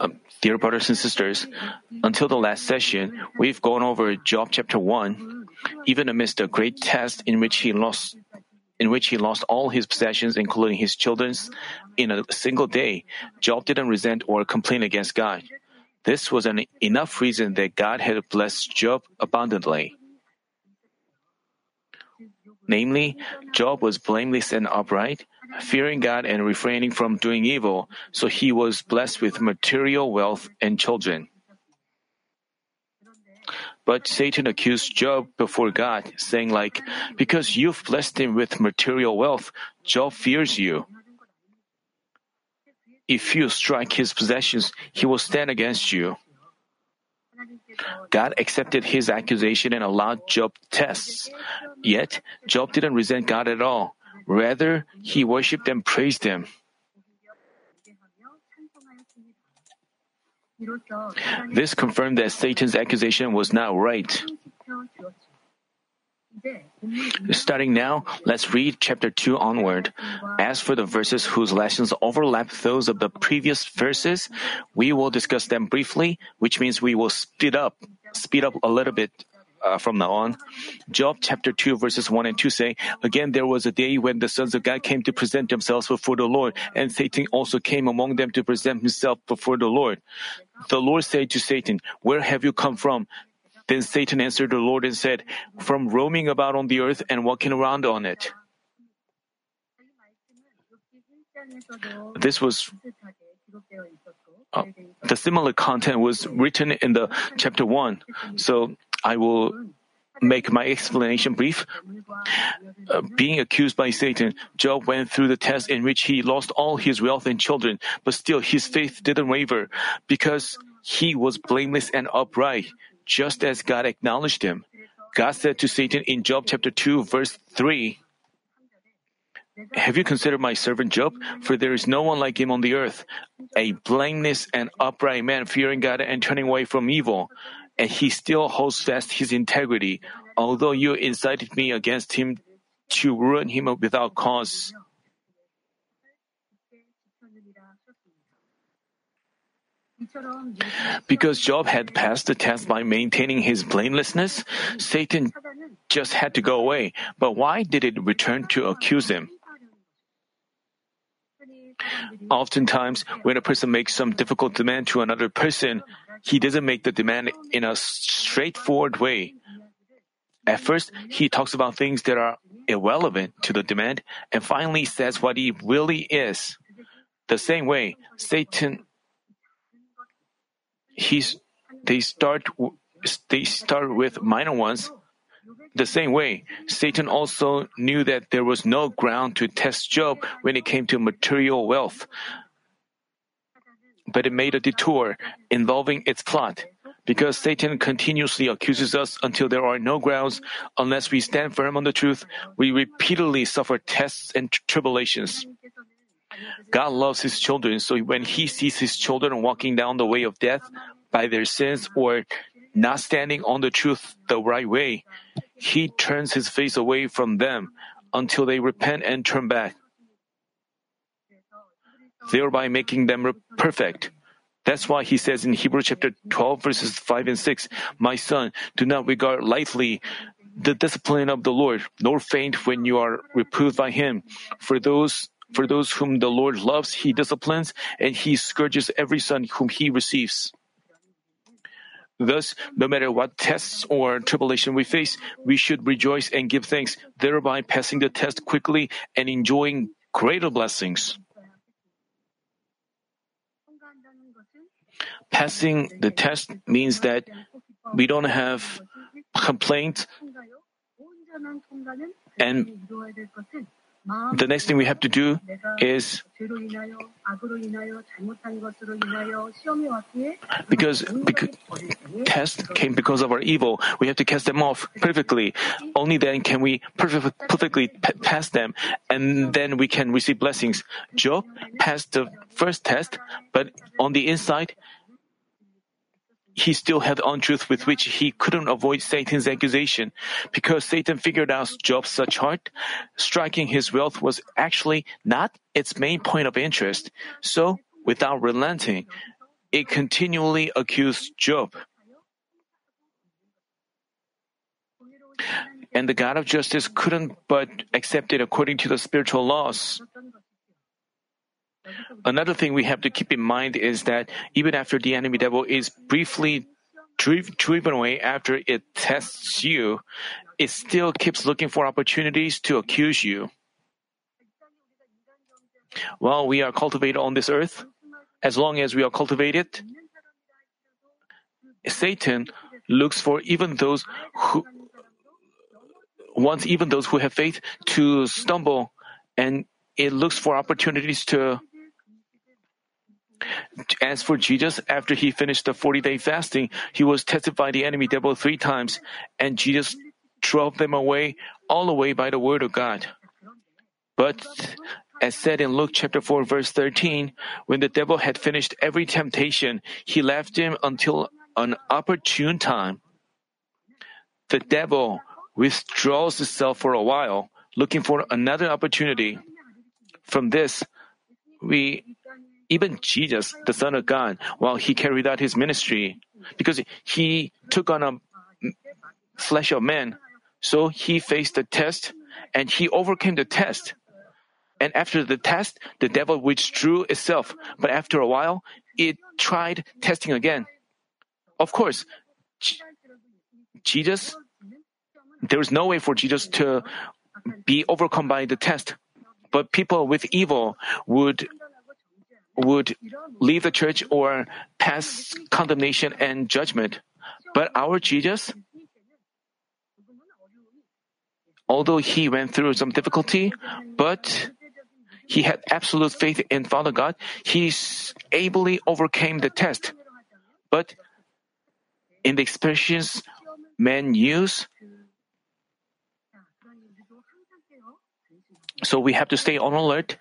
Um, dear brothers and sisters, until the last session, we've gone over Job chapter 1. Even amidst a great test in which he lost in which he lost all his possessions, including his children's, in a single day, Job didn't resent or complain against God. This was an enough reason that God had blessed Job abundantly. Namely, Job was blameless and upright, fearing God and refraining from doing evil, so he was blessed with material wealth and children. But Satan accused Job before God, saying like, because you've blessed him with material wealth, Job fears you. If you strike his possessions, he will stand against you. God accepted his accusation and allowed Job tests. Yet, Job didn't resent God at all. Rather, he worshipped and praised him. This confirmed that Satan's accusation was not right. Starting now, let's read chapter 2 onward. As for the verses whose lessons overlap those of the previous verses, we will discuss them briefly, which means we will speed up, speed up a little bit uh, from now on. Job chapter 2 verses 1 and 2 say, Again there was a day when the sons of God came to present themselves before the Lord, and Satan also came among them to present himself before the Lord. The Lord said to Satan, Where have you come from? Then Satan answered the Lord and said, From roaming about on the earth and walking around on it. This was uh, the similar content was written in the chapter 1. So I will make my explanation brief. Uh, being accused by Satan, Job went through the test in which he lost all his wealth and children, but still his faith didn't waver because he was blameless and upright, just as God acknowledged him. God said to Satan in Job chapter 2 verse 3, have you considered my servant Job? For there is no one like him on the earth, a blameless and upright man, fearing God and turning away from evil. And he still holds fast his integrity, although you incited me against him to ruin him without cause. Because Job had passed the test by maintaining his blamelessness, Satan just had to go away. But why did it return to accuse him? Oftentimes, when a person makes some difficult demand to another person, he doesn't make the demand in a straightforward way. At first, he talks about things that are irrelevant to the demand and finally says what he really is. The same way, Satan, he's, they start, they start with minor ones the same way, Satan also knew that there was no ground to test Job when it came to material wealth. But it made a detour involving its plot. Because Satan continuously accuses us until there are no grounds, unless we stand firm on the truth, we repeatedly suffer tests and tribulations. God loves His children, so when He sees His children walking down the way of death by their sins or not standing on the truth the right way, he turns his face away from them until they repent and turn back, thereby making them perfect. That's why he says in Hebrew chapter 12 verses 5 and 6, My son, do not regard lightly the discipline of the Lord, nor faint when you are reproved by him. For those for those whom the Lord loves, he disciplines, and he scourges every son whom he receives. Thus, no matter what tests or tribulation we face, we should rejoice and give thanks, thereby passing the test quickly and enjoying greater blessings. Passing the test means that we don't have complaints and the next thing we have to do is because, because test came because of our evil, we have to cast them off perfectly. Only then can we perfect, perfectly pass them, and then we can receive blessings. Job passed the first test, but on the inside, he still had untruth with which he couldn't avoid Satan's accusation. Because Satan figured out Job's such heart, striking his wealth was actually not its main point of interest. So, without relenting, it continually accused Job. And the God of justice couldn't but accept it according to the spiritual laws. Another thing we have to keep in mind is that even after the enemy devil is briefly driven away after it tests you, it still keeps looking for opportunities to accuse you. While we are cultivated on this earth, as long as we are cultivated, Satan looks for even those who wants even those who have faith to stumble, and it looks for opportunities to. As for Jesus, after he finished the 40 day fasting, he was tested by the enemy devil three times, and Jesus drove them away all away by the word of God. But as said in Luke chapter 4 verse 13, when the devil had finished every temptation, he left him until an opportune time. The devil withdraws itself for a while, looking for another opportunity. From this, we, even Jesus, the Son of God, while he carried out his ministry, because he took on a flesh of man, so he faced the test and he overcame the test. And after the test, the devil withdrew itself. But after a while, it tried testing again. Of course, Jesus, there was no way for Jesus to be overcome by the test. But people with evil would would leave the church or pass condemnation and judgment. But our Jesus, although he went through some difficulty, but he had absolute faith in Father God, he ably overcame the test. But in the expressions men use, so we have to stay on alert,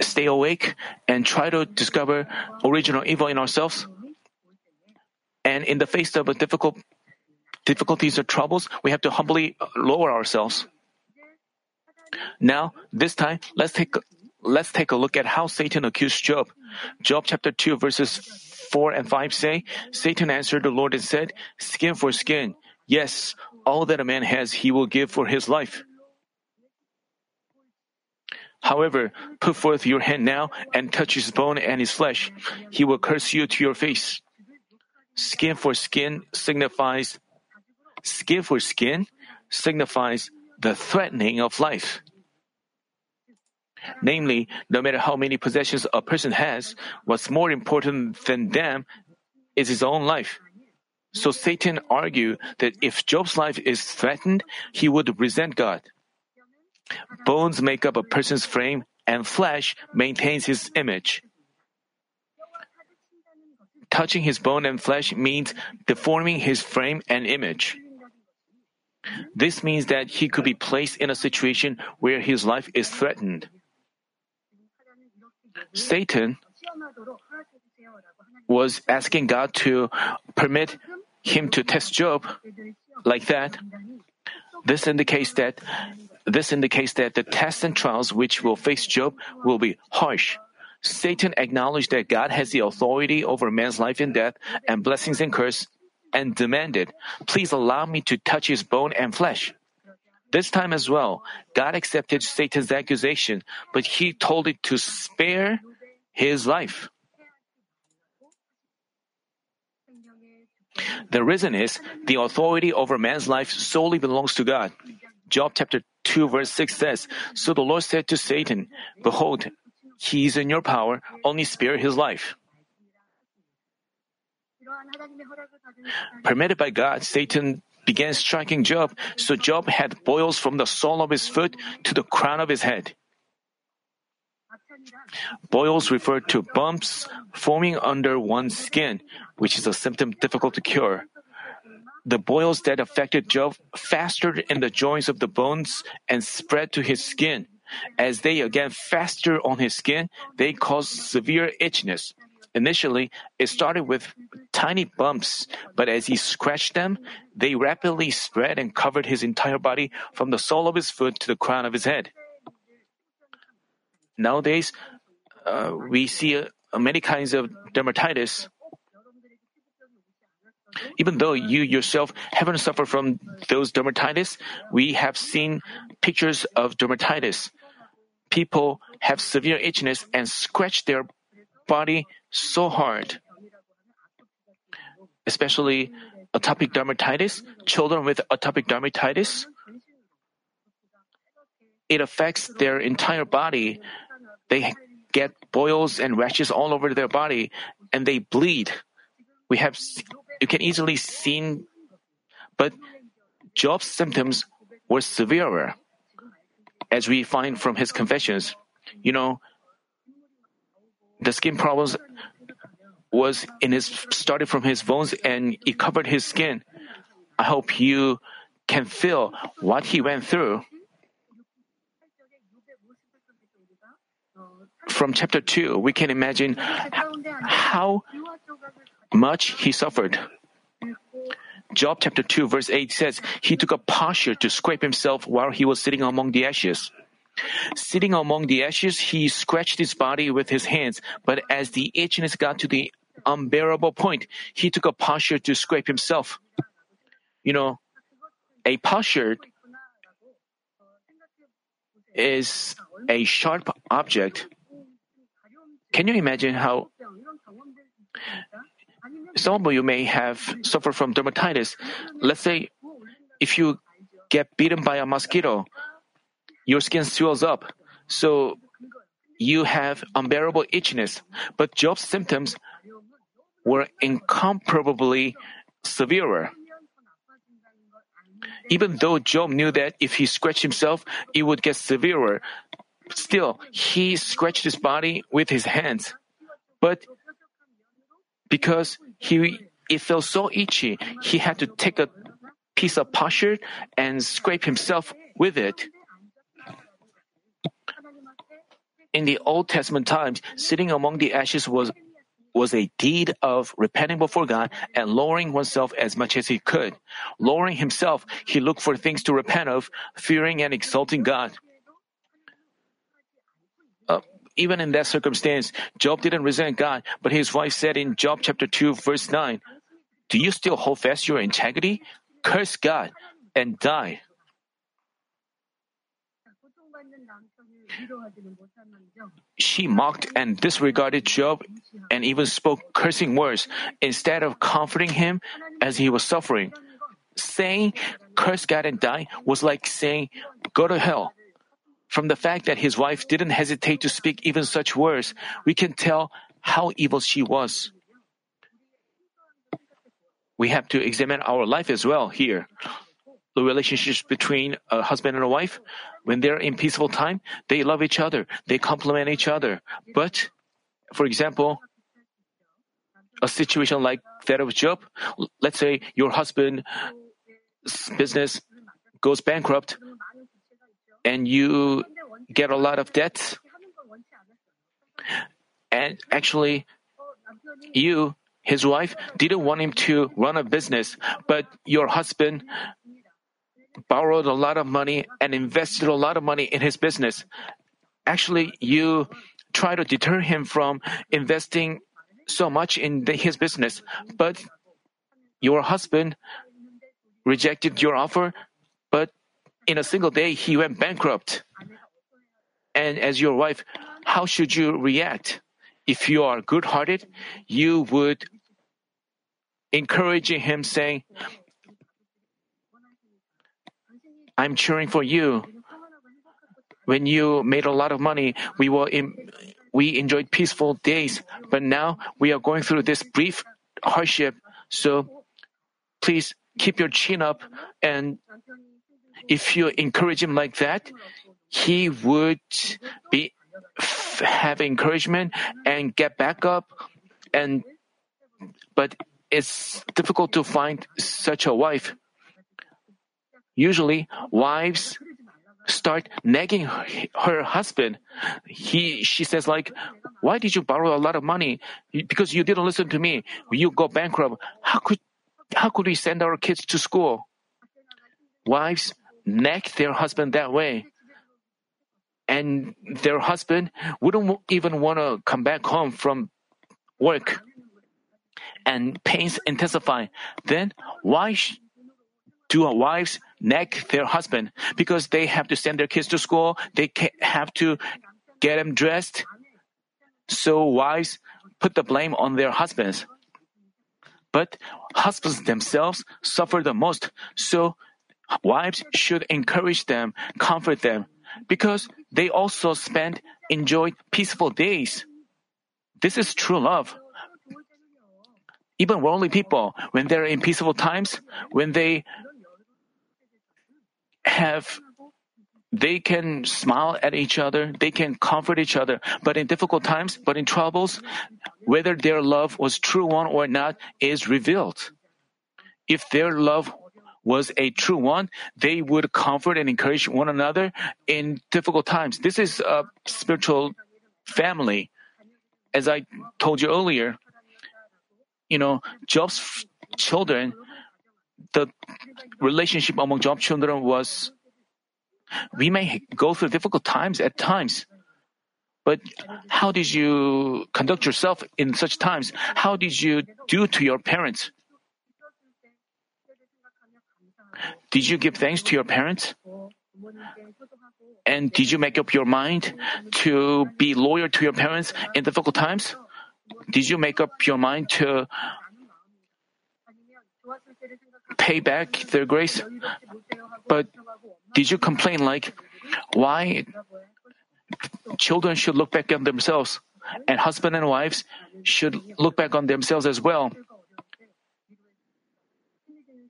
stay awake, and try to discover original evil in ourselves. And in the face of difficult difficulties or troubles, we have to humbly uh, lower ourselves. Now, this time, let's take let's take a look at how Satan accused Job. Job chapter 2 verses 4 and 5 say, Satan answered the Lord and said, Skin for skin. Yes, all that a man has he will give for his life. However, put forth your hand now and touch his bone and his flesh. He will curse you to your face. Skin for skin signifies skin for skin signifies the threatening of life. Namely, no matter how many possessions a person has, what's more important than them is his own life. So Satan argued that if Job's life is threatened, he would resent God. Bones make up a person's frame, and flesh maintains his image. Touching his bone and flesh means deforming his frame and image. This means that he could be placed in a situation where his life is threatened. Satan was asking God to permit him to test Job like that. This indicates that this indicates that the tests and trials which will face Job will be harsh. Satan acknowledged that God has the authority over man's life and death and blessings and curse and demanded, Please allow me to touch his bone and flesh. This time as well, God accepted Satan's accusation, but he told it to spare his life. The reason is the authority over man's life solely belongs to God. Job chapter 2 verse 6 says, So the Lord said to Satan, Behold, he is in your power, only spare his life. Permitted by God, Satan began striking Job, so Job had boils from the sole of his foot to the crown of his head. Boils refer to bumps forming under one's skin, which is a symptom difficult to cure. The boils that affected Job festered in the joints of the bones and spread to his skin. As they again fester on his skin, they caused severe itchiness. Initially, it started with tiny bumps, but as he scratched them, they rapidly spread and covered his entire body from the sole of his foot to the crown of his head. Nowadays, uh, we see uh, many kinds of dermatitis. Even though you yourself haven't suffered from those dermatitis, we have seen pictures of dermatitis. People have severe itchiness and scratch their body so hard. Especially atopic dermatitis, children with atopic dermatitis, it affects their entire body. They get boils and rashes all over their body and they bleed. We have, you can easily see, but Job's symptoms were severer, as we find from his confessions. You know, the skin problems was in his started from his bones and it covered his skin. I hope you can feel what he went through. From chapter 2, we can imagine how much he suffered. Job chapter 2 verse 8 says, He took a potsherd to scrape himself while he was sitting among the ashes. Sitting among the ashes, he scratched his body with his hands, but as the itchiness got to the unbearable point, he took a potsherd to scrape himself. You know, a potsherd is a sharp object. Can you imagine how some of you may have suffered from dermatitis? Let's say if you get bitten by a mosquito, your skin swells up. So you have unbearable itchiness. But Job's symptoms were incomparably severer. Even though Job knew that if he scratched himself, it would get severer, still, he scratched his body with his hands. But because he it felt so itchy, he had to take a piece of potsherd and scrape himself with it. In the Old Testament times, sitting among the ashes was was a deed of repenting before God and lowering oneself as much as he could. Lowering himself, he looked for things to repent of, fearing and exalting God. Even in that circumstance, Job didn't resent God, but his wife said in Job chapter 2, verse 9, Do you still hold fast your integrity? Curse God and die. She mocked and disregarded Job and even spoke cursing words instead of comforting him as he was suffering. Saying, curse God and die was like saying, go to hell. From the fact that his wife didn't hesitate to speak even such words, we can tell how evil she was. We have to examine our life as well here the relationships between a husband and a wife, when they're in peaceful time, they love each other, they complement each other. But, for example, a situation like that of Job, let's say your husband's business goes bankrupt and you get a lot of debts. And actually, you, his wife, didn't want him to run a business, but your husband borrowed a lot of money and invested a lot of money in his business. Actually, you try to deter him from investing so much in the, his business, but your husband rejected your offer, but in a single day he went bankrupt. And as your wife, how should you react? If you are good hearted, you would encouraging him saying, I'm cheering for you. When you made a lot of money, we were in, we enjoyed peaceful days, but now we are going through this brief hardship. So please keep your chin up and if you encourage him like that, he would be have encouragement and get back up and but it's difficult to find such a wife Usually, wives start nagging her husband. He, she says like, why did you borrow a lot of money? Because you didn't listen to me. You go bankrupt. How could, how could we send our kids to school? Wives nag their husband that way. and their husband wouldn't even want to come back home from work and pains intensify, then why sh- do wives nag their husband? Because they have to send their kids to school, they have to get them dressed. So wives put the blame on their husbands. But husbands themselves suffer the most, so wives should encourage them, comfort them, because they also spend enjoy peaceful days. This is true love. Even worldly people, when they're in peaceful times, when they have they can smile at each other, they can comfort each other. But in difficult times, but in troubles, whether their love was true one or not is revealed. If their love was a true one, they would comfort and encourage one another in difficult times. This is a spiritual family. As I told you earlier, you know, Job's children, the relationship among Job's children was, we may go through difficult times at times. But how did you conduct yourself in such times? How did you do to your parents? Did you give thanks to your parents? And did you make up your mind to be loyal to your parents in difficult times? Did you make up your mind to pay back their grace? But did you complain like, why children should look back on themselves and husband and wives should look back on themselves as well?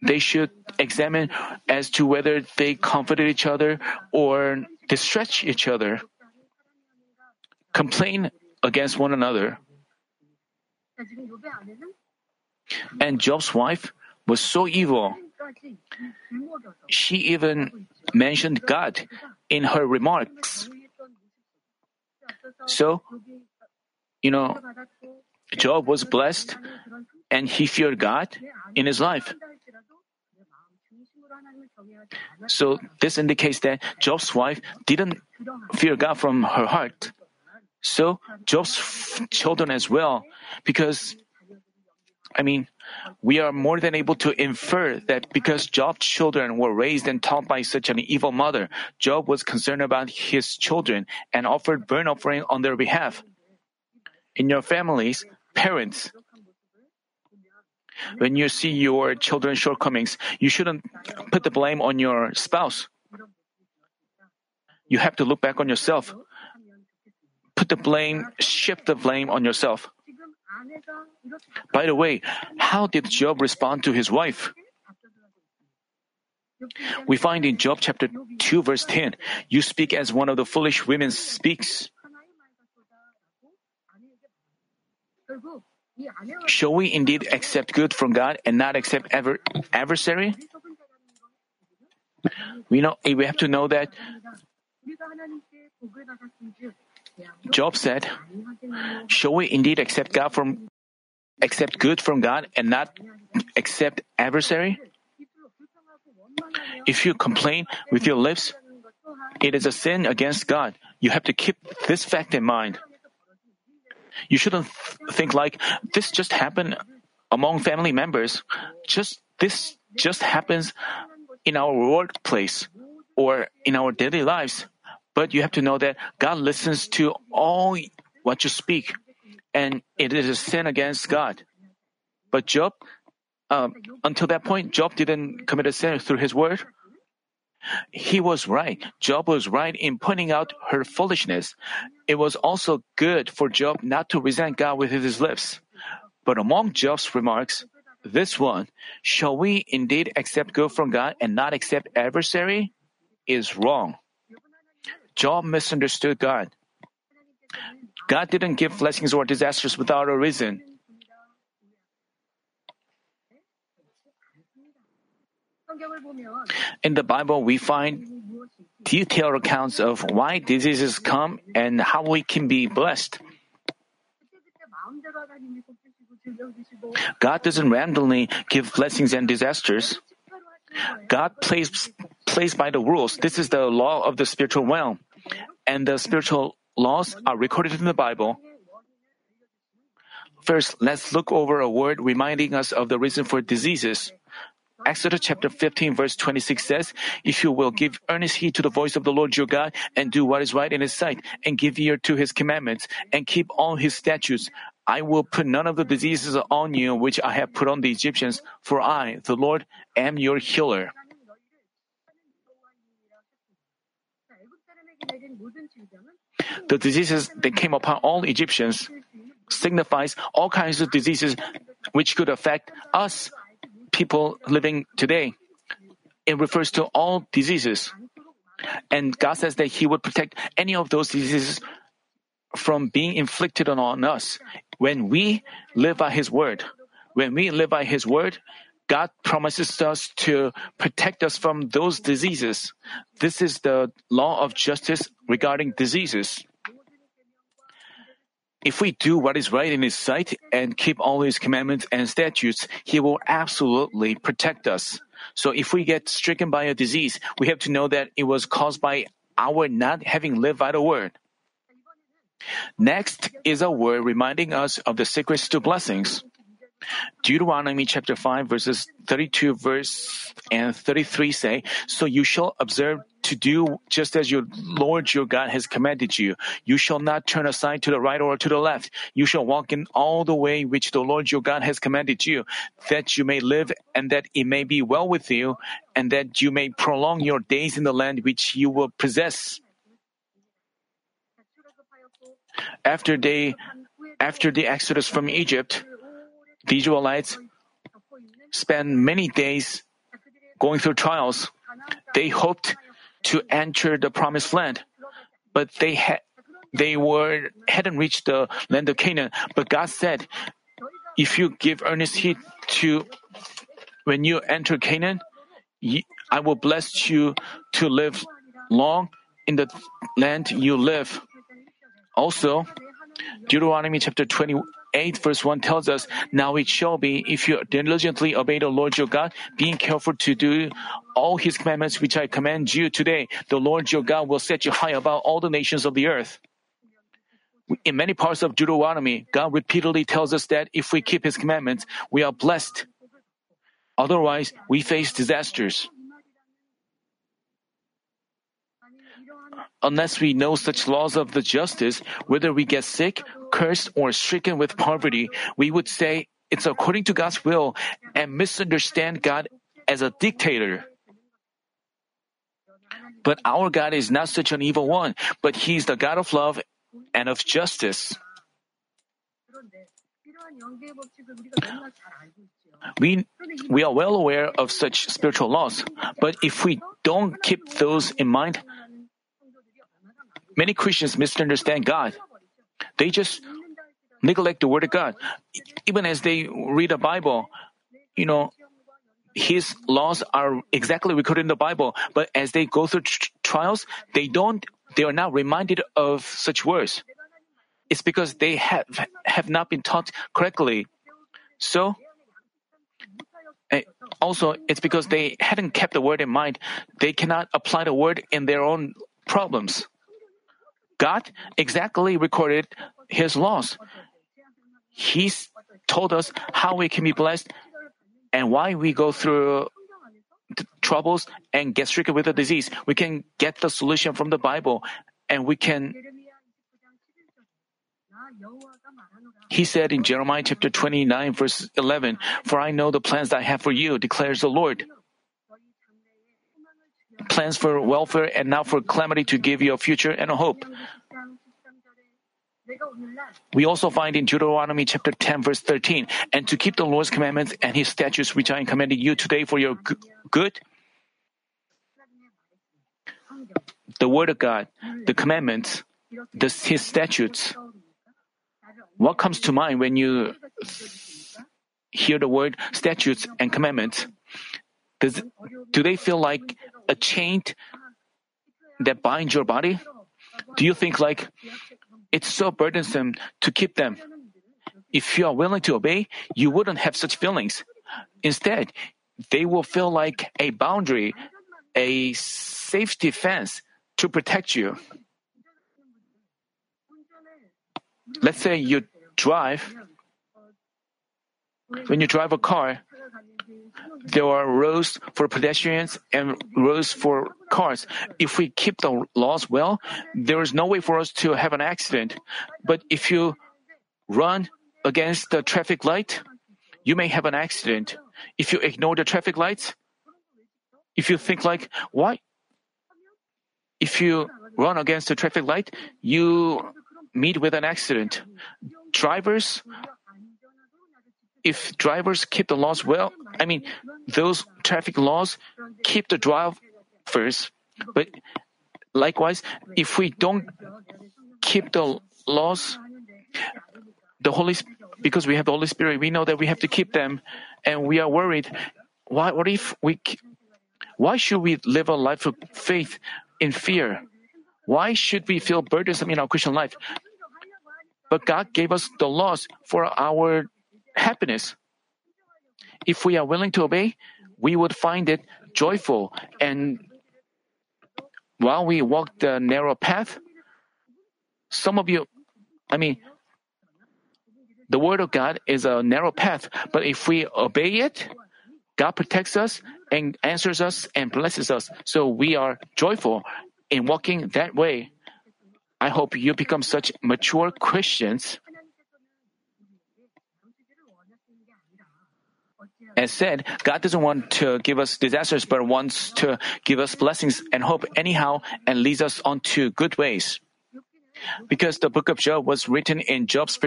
They should examine as to whether they comforted each other or distressed each other. Complain against one another. And Job's wife was so evil. She even mentioned God in her remarks. So, you know, Job was blessed and he feared God in his life. So this indicates that Job's wife didn't fear God from her heart. So Job's children as well, because I mean, we are more than able to infer that because Job's children were raised and taught by such an evil mother, Job was concerned about his children and offered burnt offering on their behalf. In your families, parents, when you see your children's shortcomings, you shouldn't put the blame on your spouse. You have to look back on yourself. Put the blame, shift the blame on yourself. By the way, how did Job respond to his wife? We find in Job chapter 2 verse 10, you speak as one of the foolish women speaks. Shall we indeed accept good from God and not accept ever adversary? We know we have to know that Job said, Shall we indeed accept God from accept good from God and not accept adversary? If you complain with your lips, it is a sin against God. You have to keep this fact in mind. You shouldn't think like this just happened among family members. Just this just happens in our workplace or in our daily lives. But you have to know that God listens to all what you speak, and it is a sin against God. But Job, um, until that point, Job didn't commit a sin through his word. He was right. Job was right in pointing out her foolishness. It was also good for Job not to resent God with his lips. But among Job's remarks, this one, shall we indeed accept good from God and not accept adversary, is wrong. Job misunderstood God. God didn't give blessings or disasters without a reason. In the Bible, we find detailed accounts of why diseases come and how we can be blessed. God doesn't randomly give blessings and disasters. God plays, plays by the rules. This is the law of the spiritual realm. and the spiritual laws are recorded in the Bible. First, let's look over a word reminding us of the reason for diseases. Exodus chapter 15 verse 26 says, If you will give earnest heed to the voice of the Lord your God and do what is right in his sight and give ear to his commandments and keep all his statutes, I will put none of the diseases on you which I have put on the Egyptians, for I, the Lord, am your healer. The diseases that came upon all Egyptians signifies all kinds of diseases which could affect us people living today. It refers to all diseases. And God says that He would protect any of those diseases from being inflicted on us when we live by His word. When we live by His word, God promises us to protect us from those diseases. This is the law of justice regarding diseases. If we do what is right in His sight and keep all His commandments and statutes, He will absolutely protect us. So if we get stricken by a disease, we have to know that it was caused by our not having lived by the word. Next is a word reminding us of the secrets to blessings. Deuteronomy chapter 5 verses 32 verse and 33 say, So you shall observe to do just as your Lord your God has commanded you. You shall not turn aside to the right or to the left. You shall walk in all the way which the Lord your God has commanded you, that you may live and that it may be well with you, and that you may prolong your days in the land which you will possess. After they, after the exodus from Egypt, the Israelites spent many days going through trials. They hoped to enter the promised land, but they had they were hadn't reached the land of Canaan. But God said, "If you give earnest heed to when you enter Canaan, I will bless you to live long in the land you live." Also, Deuteronomy chapter 28 verse 1 tells us, Now it shall be, if you diligently obey the Lord your God, being careful to do all his commandments which I command you today, the Lord your God will set you high above all the nations of the earth. In many parts of Deuteronomy, God repeatedly tells us that if we keep his commandments, we are blessed. Otherwise, we face disasters. Unless we know such laws of the justice, whether we get sick, cursed, or stricken with poverty, we would say it's according to God's will and misunderstand God as a dictator. But our God is not such an evil one, but He is the God of love and of justice. We, we are well aware of such spiritual laws, but if we don't keep those in mind, Many Christians misunderstand God. They just neglect the Word of God. Even as they read the Bible, you know, His laws are exactly recorded in the Bible, but as they go through tr- trials, they don't, they are not reminded of such words. It's because they have, have not been taught correctly. So, eh, also, it's because they hadn't kept the word in mind. They cannot apply the word in their own problems. God exactly recorded His laws. He's told us how we can be blessed and why we go through troubles and get stricken with a disease. We can get the solution from the Bible and we can. He said in Jeremiah chapter 29 verse 11, For I know the plans I have for you, declares the Lord plans for welfare and not for calamity to give you a future and a hope. We also find in Deuteronomy chapter 10 verse 13, and to keep the Lord's commandments and his statutes which I am commanding you today for your good. The word of God, the commandments, the, his statutes. What comes to mind when you hear the word statutes and commandments? Does, do they feel like a chain that binds your body? Do you think like it's so burdensome to keep them? If you are willing to obey, you wouldn't have such feelings. Instead, they will feel like a boundary, a safety fence to protect you. let's say you drive, when you drive a car, there are roads for pedestrians and roads for cars. If we keep the laws well, there is no way for us to have an accident. But if you run against the traffic light, you may have an accident. If you ignore the traffic lights, if you think like, why? If you run against the traffic light, you meet with an accident. Drivers, if drivers keep the laws well, I mean, those traffic laws keep the drivers. But likewise, if we don't keep the laws, the Holy because we have the Holy Spirit, we know that we have to keep them, and we are worried. Why? What if we? Why should we live a life of faith in fear? Why should we feel burdensome in our Christian life? But God gave us the laws for our happiness. If we are willing to obey, we would find it joyful. And while we walk the narrow path, some of you, I mean, the Word of God is a narrow path, but if we obey it, God protects us and answers us and blesses us. So we are joyful in walking that way. I hope you become such mature Christians. As said, God doesn't want to give us disasters, but wants to give us blessings and hope anyhow and leads us onto good ways. Because the book of Job was written in Job's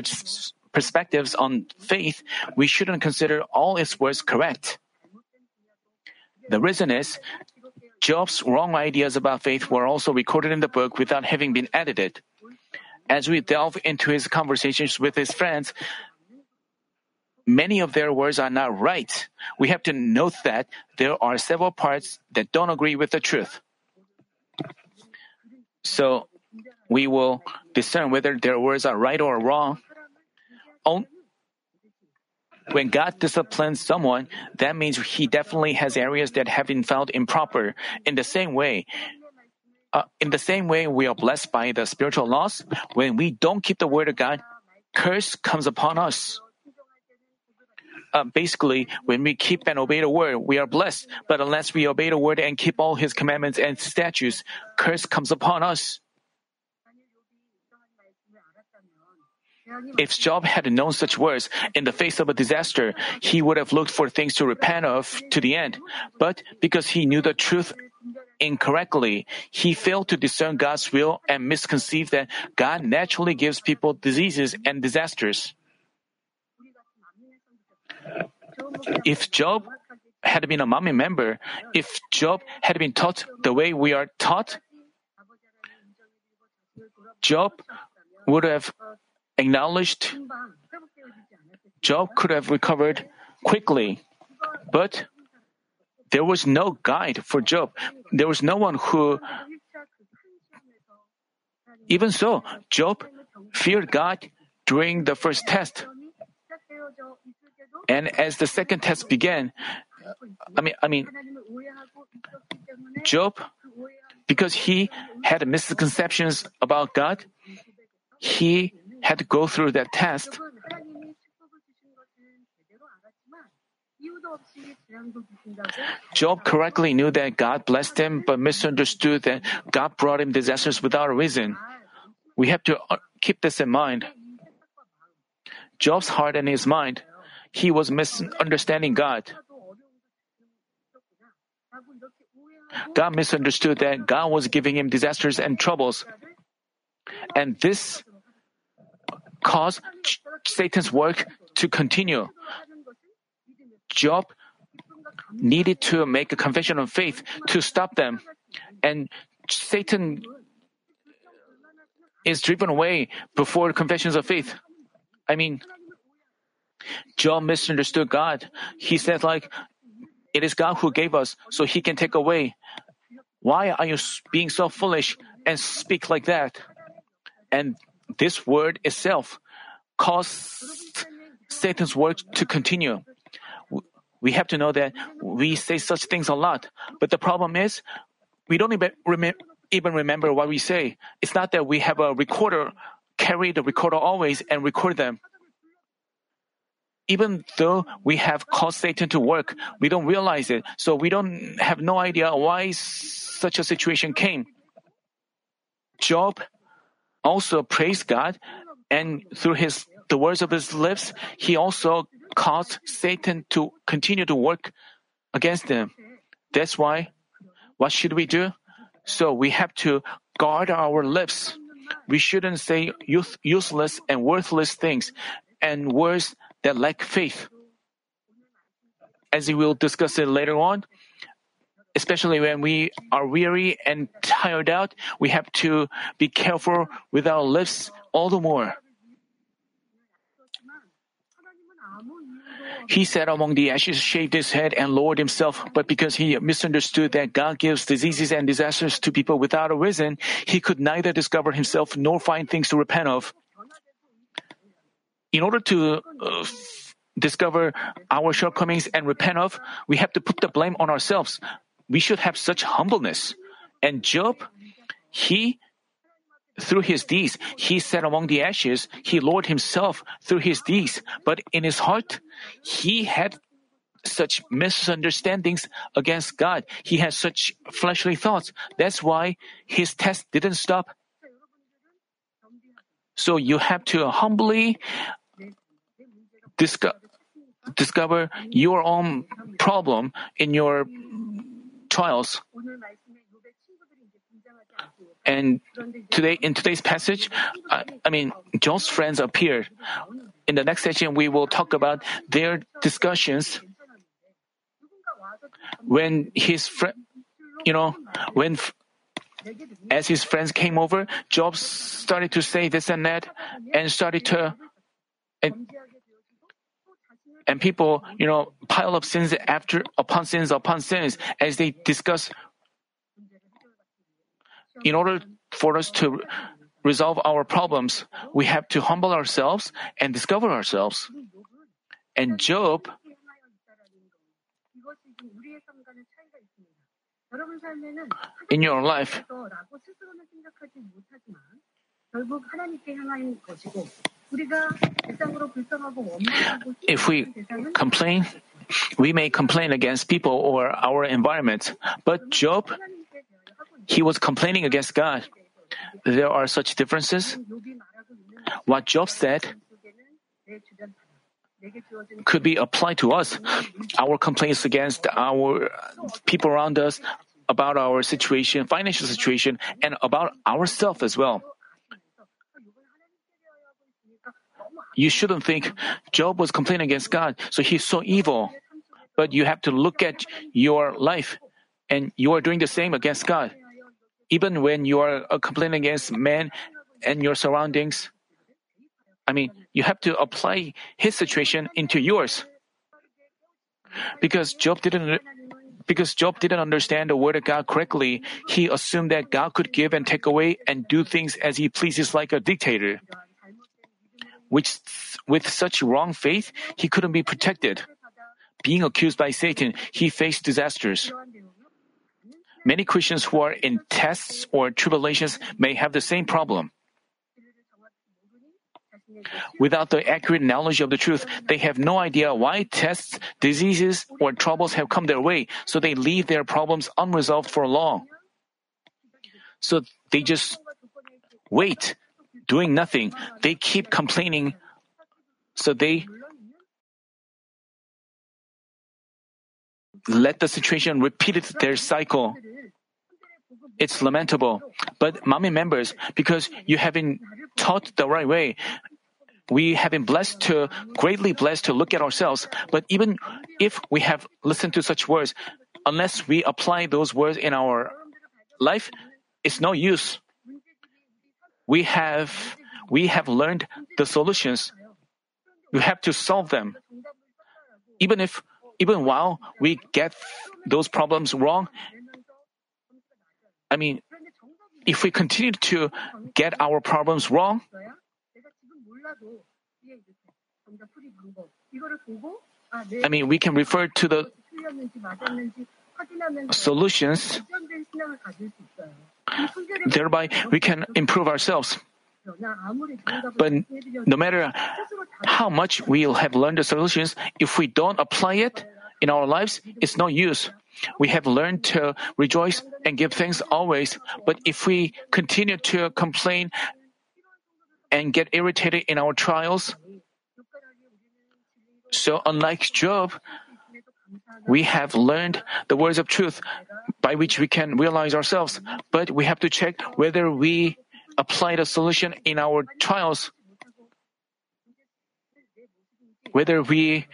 perspectives on faith, we shouldn't consider all its words correct. The reason is, Job's wrong ideas about faith were also recorded in the book without having been edited. As we delve into his conversations with his friends, many of their words are not right. We have to note that there are several parts that don't agree with the truth. So, we will discern whether their words are right or wrong. When God disciplines someone, that means he definitely has areas that have been found improper. In the same way, uh, in the same way, we are blessed by the spiritual laws. When we don't keep the word of God, curse comes upon us. Uh, basically, when we keep and obey the word, we are blessed. But unless we obey the word and keep all his commandments and statutes, curse comes upon us. If Job had known such words in the face of a disaster, he would have looked for things to repent of to the end. But because he knew the truth incorrectly, he failed to discern God's will and misconceived that God naturally gives people diseases and disasters. If Job had been a Manmin member, if Job had been taught the way we are taught, Job would have acknowledged Job could have recovered quickly, but there was no guide for Job. There was no one who, even so, Job feared God during the first test. And as the second test began, I mean, I mean, Job, because he had misconceptions about God, he had to go through that test. Job correctly knew that God blessed him, but misunderstood that God brought him disasters without a reason. We have to keep this in mind. Job's heart and his mind, he was misunderstanding God. God misunderstood that God was giving him disasters and troubles. And this caused Satan's work to continue. Job needed to make a confession of faith to stop them. And Satan is driven away before confessions of faith. I mean, Job misunderstood God. He said like, it is God who gave us, so he can take away. Why are you being so foolish and speak like that? And this word itself caused Satan's work to continue. We have to know that we say such things a lot, but the problem is we don't even, rem- even remember what we say. It's not that we have a recorder carry the recorder always and record them. Even though we have caused Satan to work, we don't realize it, so we don't have no idea why such a situation came. Job also praised God, and through his the words of his lips, he also caused Satan to continue to work against him. That's why, what should we do? So we have to guard our lips. We shouldn't say useless and worthless things and words that lack faith. As we will discuss it later on, especially when we are weary and tired out, we have to be careful with our lips all the more. He sat among the ashes, shaved his head, and lowered himself. But because he misunderstood that God gives diseases and disasters to people without a reason, he could neither discover himself nor find things to repent of. In order to uh, discover our shortcomings and repent of, we have to put the blame on ourselves. We should have such humbleness. And Job, he through his deeds, he sat among the ashes. He lowered himself through his deeds. But in his heart, he had such misunderstandings against God. He had such fleshly thoughts. That's why his test didn't stop. So you have to humbly disco- discover your own problem in your trials. And today, in today's passage, I, I mean, Job's friends appeared. In the next session, we will talk about their discussions. When his friend, you know, when as his friends came over, Job started to say this and that, and started to, and, and people, you know, pile up sins after upon sins upon sins as they discuss in order for us to resolve our problems, we have to humble ourselves and discover ourselves. And Job, in your life, if we complain, we may complain against people or our environment. But Job, he was complaining against God. There are such differences. What Job said could be applied to us. Our complaints against our people around us about our situation, financial situation, and about ourselves as well. You shouldn't think Job was complaining against God, so he's so evil. But you have to look at your life, and you are doing the same against God even when you are uh, complaining against man and your surroundings. I mean, you have to apply his situation into yours. Because Job didn't because Job didn't understand the word of God correctly, he assumed that God could give and take away and do things as he pleases like a dictator. Which with such wrong faith, he couldn't be protected. Being accused by Satan, he faced disasters. Many Christians who are in tests or tribulations may have the same problem. Without the accurate knowledge of the truth, they have no idea why tests, diseases, or troubles have come their way, so they leave their problems unresolved for long. So they just wait, doing nothing. They keep complaining, so they let the situation repeat their cycle. It's lamentable. But Manmin members, because you have been taught the right way, we have been blessed to, greatly blessed to look at ourselves. But even if we have listened to such words, unless we apply those words in our life, it's no use. We have, we have learned the solutions. We have to solve them. Even if, even while we get those problems wrong, I mean, if we continue to get our problems wrong, I mean, we can refer to the solutions. Thereby, we can improve ourselves. But no matter how much we'll have learned the solutions, if we don't apply it in our lives, it's no use. We have learned to rejoice and give thanks always, but if we continue to complain and get irritated in our trials, so unlike Job, we have learned the words of truth by which we can realize ourselves, but we have to check whether we apply the solution in our trials, whether we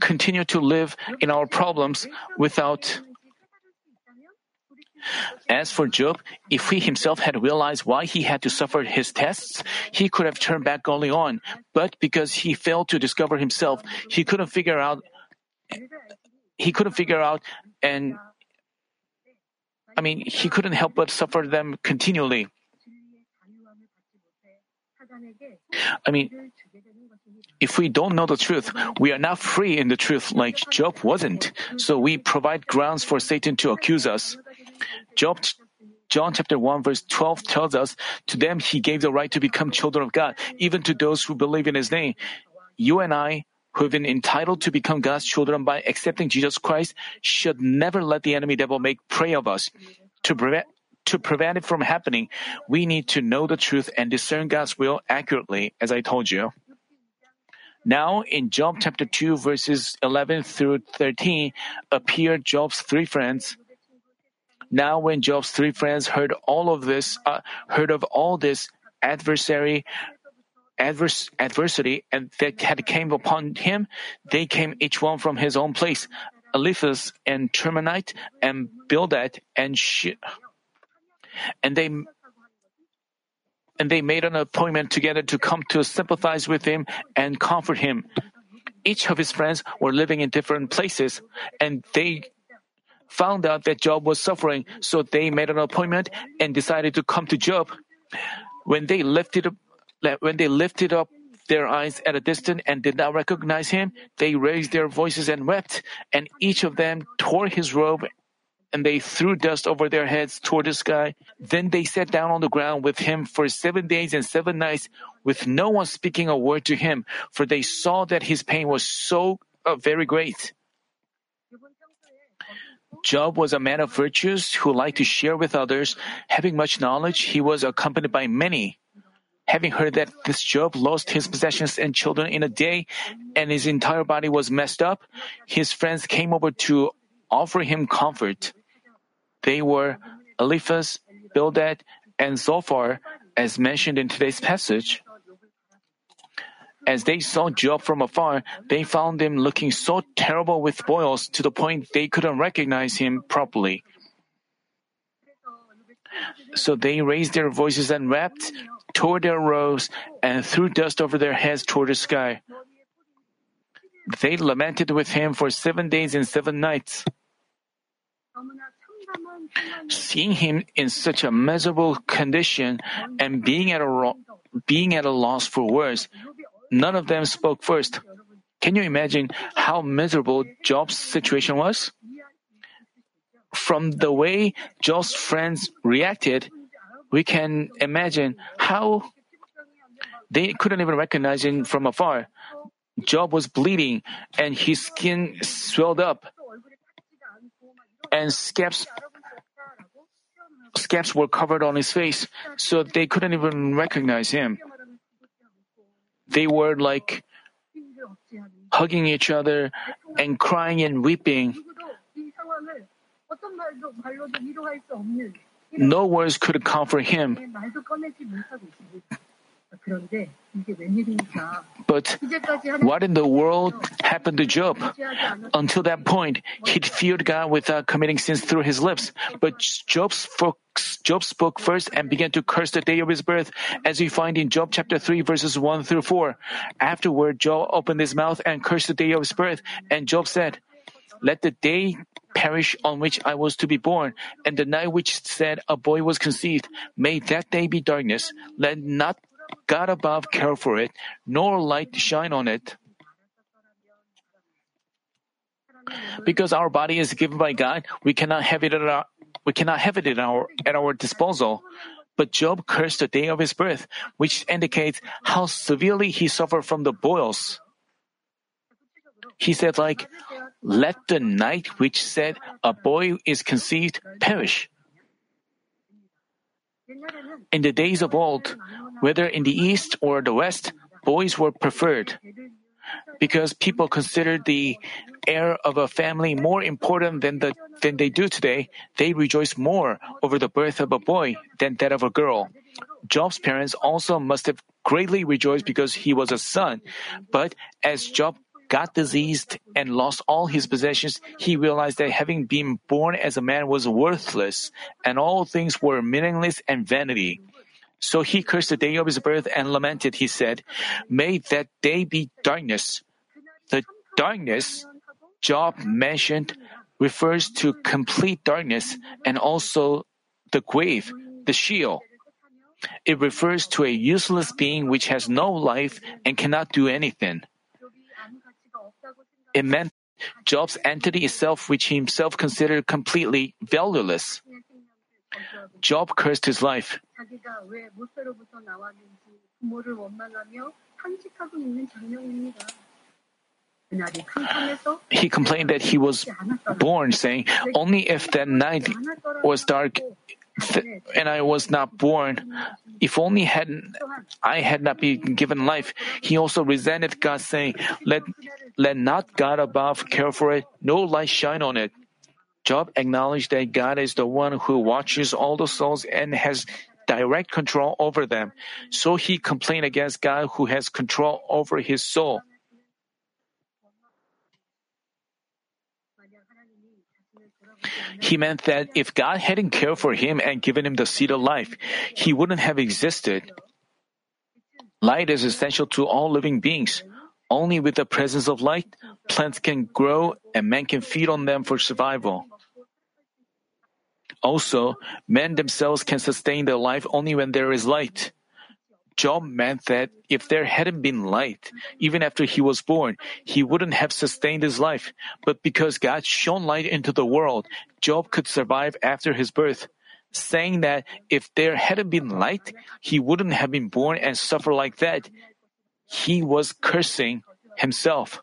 continue to live in our problems without. As for Job, if he himself had realized why he had to suffer his tests, he could have turned back only on. But because he failed to discover himself, he couldn't figure out. He couldn't figure out, and I mean, he couldn't help but suffer them continually. I mean, if we don't know the truth, we are not free in the truth like Job wasn't. So we provide grounds for Satan to accuse us. Job John chapter 1 verse 12 tells us, To them he gave the right to become children of God, even to those who believe in his name. You and I, who have been entitled to become God's children by accepting Jesus Christ, should never let the enemy devil make prey of us. To prevent to prevent it from happening, we need to know the truth and discern God's will accurately, as I told you. Now, in Job chapter 2, verses 11 through 13, appear Job's three friends. Now, when Job's three friends heard all of this, uh, heard of all this adversary, adverse, adversity, and that had came upon him, they came each one from his own place. Eliphaz and Temanite and Bildad and and they and they made an appointment together to come to sympathize with him and comfort him. Each of his friends were living in different places, and they found out that Job was suffering, so they made an appointment and decided to come to Job. When they lifted up, when they lifted up their eyes at a distance and did not recognize him, they raised their voices and wept, and each of them tore his robe and they threw dust over their heads toward the sky. Then they sat down on the ground with him for seven days and seven nights, with no one speaking a word to him, for they saw that his pain was so uh, very great. Job was a man of virtues who liked to share with others. Having much knowledge, he was accompanied by many. Having heard that this Job lost his possessions and children in a day, and his entire body was messed up, his friends came over to offer him comfort. They were Eliphaz, Bildad, and Zophar, as mentioned in today's passage. As they saw Job from afar, they found him looking so terrible with boils to the point they couldn't recognize him properly. So they raised their voices and wept, tore their robes, and threw dust over their heads toward the sky. They lamented with him for seven days and seven nights. Seeing him in such a miserable condition and being at a being at a loss for words, none of them spoke first. Can you imagine how miserable Job's situation was? From the way Job's friends reacted, we can imagine how they couldn't even recognize him from afar. Job was bleeding and his skin swelled up and scabs scabs were covered on his face, so they couldn't even recognize him. They were like hugging each other and crying and weeping. No words could comfort him. But what in the world happened to Job? Until that point, he'd feared God without committing sins through his lips. But Job spoke, Job spoke first and began to curse the day of his birth, as we find in Job chapter 3, verses 1 through 4. Afterward, Job opened his mouth and cursed the day of his birth, and Job said, Let the day perish on which I was to be born, and the night which said a boy was conceived. May that day be darkness. Let not God above care for it, nor light shine on it. Because our body is given by God, we cannot have it at our, we cannot have it at our at our disposal. But Job cursed the day of his birth, which indicates how severely he suffered from the boils. He said like, let the night which said a boy is conceived perish. In the days of old, whether in the east or the west, boys were preferred. Because people considered the heir of a family more important than, the, than they do today, they rejoice more over the birth of a boy than that of a girl. Job's parents also must have greatly rejoiced because he was a son. But as Job got diseased and lost all his possessions, he realized that having been born as a man was worthless, and all things were meaningless and vanity. So he cursed the day of his birth and lamented. He said, May that day be darkness. The darkness Job mentioned refers to complete darkness and also the grave, the Sheol. It refers to a useless being which has no life and cannot do anything. It meant Job's entity itself, which he himself considered completely valueless. Job cursed his life. He complained that he was born, saying, Only if that night was dark and I was not born, if only hadn't I had not been given life. He also resented God, saying, Let, let not God above care for it, no light shine on it. Job acknowledged that God is the one who watches all the souls and has direct control over them. So he complained against God who has control over his soul. He meant that if God hadn't cared for him and given him the seed of life, he wouldn't have existed. Light is essential to all living beings. Only with the presence of light, plants can grow and man can feed on them for survival. Also, men themselves can sustain their life only when there is light. Job meant that if there hadn't been light, even after he was born, he wouldn't have sustained his life. But because God shone light into the world, Job could survive after his birth, saying that if there hadn't been light, he wouldn't have been born and suffer like that. He was cursing himself.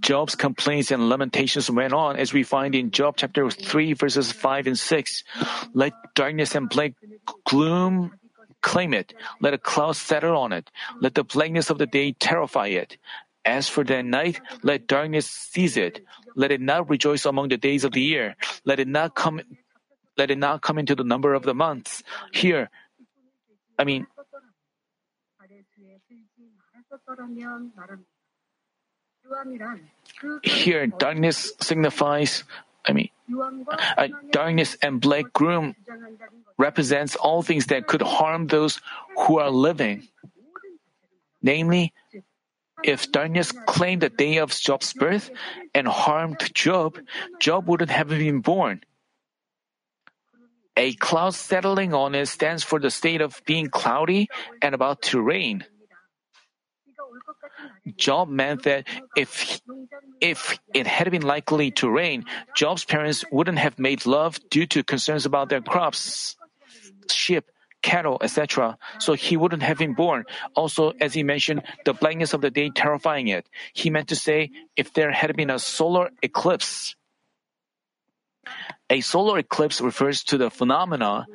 Job's complaints and lamentations went on as we find in Job chapter 3 verses 5 and 6. Let darkness and black gloom claim it. Let a cloud settle on it. Let the blackness of the day terrify it. As for the night, let darkness seize it. Let it not rejoice among the days of the year. Let it not come let it not come into the number of the months. Here, I mean, here, darkness signifies, I mean, uh, darkness and black gloom represents all things that could harm those who are living. Namely, if darkness claimed the day of Job's birth and harmed Job, Job wouldn't have been born. A cloud settling on it stands for the state of being cloudy and about to rain. Job meant that if if it had been likely to rain, Job's parents wouldn't have made love due to concerns about their crops, sheep, cattle, etc. So he wouldn't have been born. Also, as he mentioned, the blackness of the day terrifying it. He meant to say if there had been a solar eclipse. A solar eclipse refers to the phenomena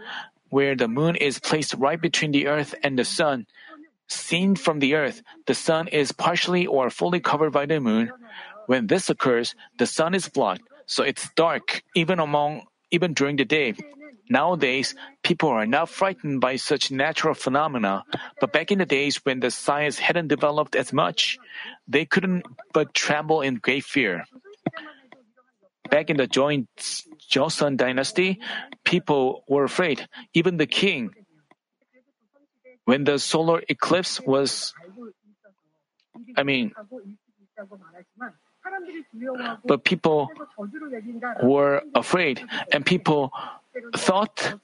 where the moon is placed right between the earth and the sun. Seen from the earth, the sun is partially or fully covered by the moon. When this occurs, the sun is blocked, so it's dark even among even during the day. Nowadays, people are not frightened by such natural phenomena, but back in the days when the science hadn't developed as much, they couldn't but tremble in great fear. Back in the Joseon dynasty, people were afraid. Even the king, when the solar eclipse was, I mean, but people were afraid and people thought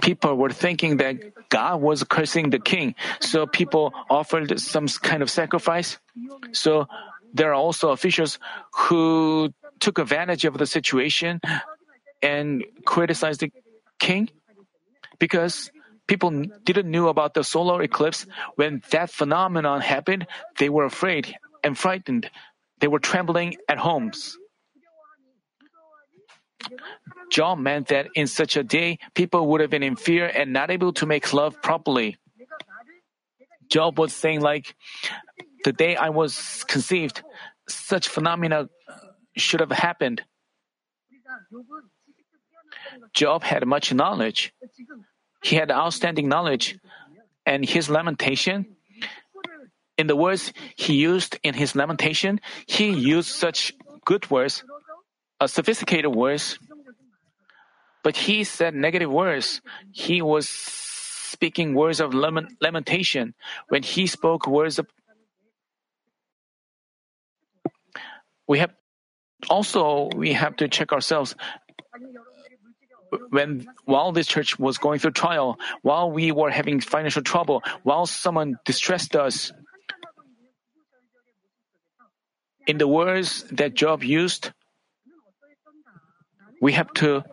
people were thinking that God was cursing the king. So people offered some kind of sacrifice. So there are also officials who took advantage of the situation and criticized the king? Because people didn't know about the solar eclipse. When that phenomenon happened, they were afraid and frightened. They were trembling at homes. Job meant that in such a day, people would have been in fear and not able to make love properly. Job was saying like, the day I was conceived, such phenomena should have happened. Job had much knowledge. He had outstanding knowledge, and his lamentation, in the words he used in his lamentation, he used such good words, uh, sophisticated words, but he said negative words. He was speaking words of lament- lamentation. When he spoke words of we have also we have to check ourselves when while this church was going through trial, while we were having financial trouble, while someone distressed us, in the words that Job used, we have to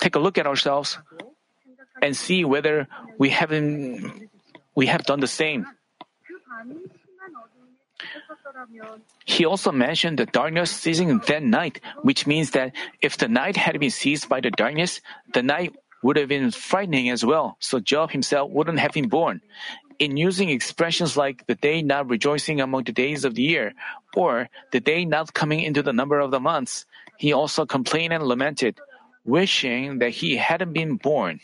take a look at ourselves and see whether we haven't we have done the same. He also mentioned the darkness seizing that night, which means that if the night had been seized by the darkness, the night would have been frightening as well, so Job himself wouldn't have been born. In using expressions like the day not rejoicing among the days of the year, or the day not coming into the number of the months, he also complained and lamented, wishing that he hadn't been born.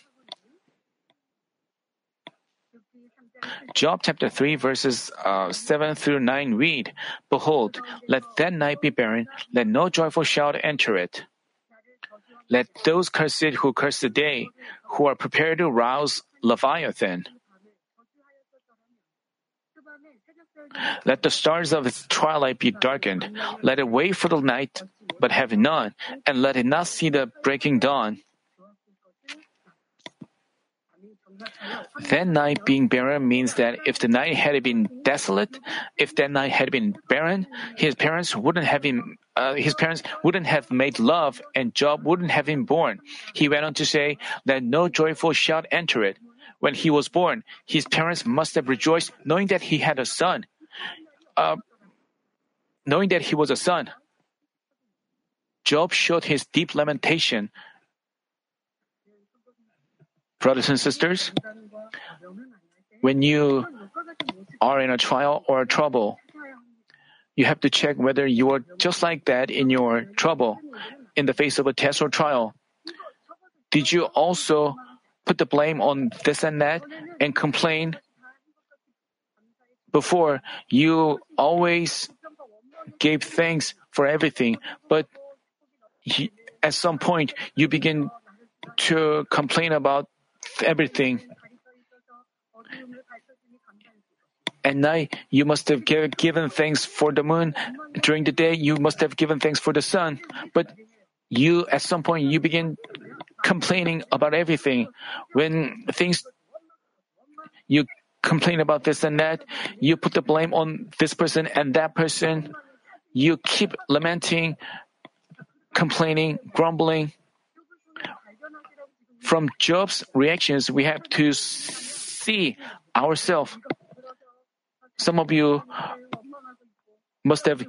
Job chapter 3 verses uh, 7 through 9 read, Behold, let that night be barren, let no joyful shout enter it. Let those curse it who curse the day, who are prepared to rouse Leviathan. Let the stars of its twilight be darkened. Let it wait for the night, but have none, and let it not see the breaking dawn. That night being barren means that if the night had been desolate, if that night had been barren, his parents wouldn't have uh, his parents wouldn't have made love, and Job wouldn't have been born. He went on to say, that no joyful shout enter it." When he was born, his parents must have rejoiced, knowing that he had a son. Uh, knowing that he was a son. Job showed his deep lamentation Brothers and sisters, when you are in a trial or a trouble, you have to check whether you are just like that in your trouble, in the face of a test or trial. Did you also put the blame on this and that and complain? Before, you always gave thanks for everything, but at some point, you begin to complain about everything. At night, you must have given thanks for the moon. During the day, you must have given thanks for the sun. But you, at some point, you begin complaining about everything. When things, you complain about this and that, you put the blame on this person and that person. You keep lamenting, complaining, grumbling. From Job's reactions, we have to see ourselves. Some of you must have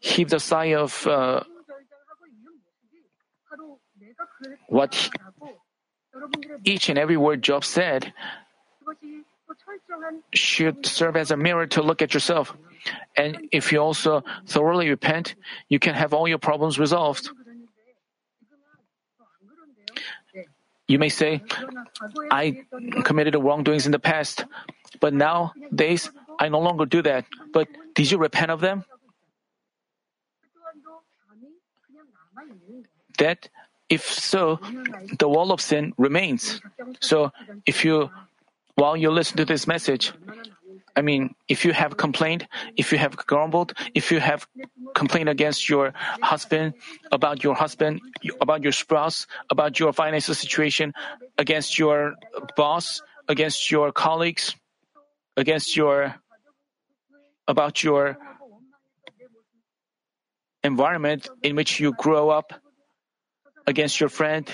heaved a sigh of uh, what he, each and every word Job said should serve as a mirror to look at yourself. And if you also thoroughly repent, you can have all your problems resolved. You may say, I committed wrongdoings in the past, but nowadays I no longer do that. But did you repent of them? That, if so, the wall of sin remains. So, if you, while you listen to this message, I mean, if you have complained, if you have grumbled, if you have complained against your husband, about your husband, about your spouse, about your financial situation, against your boss, against your colleagues, against your, about your environment in which you grow up, against your friend,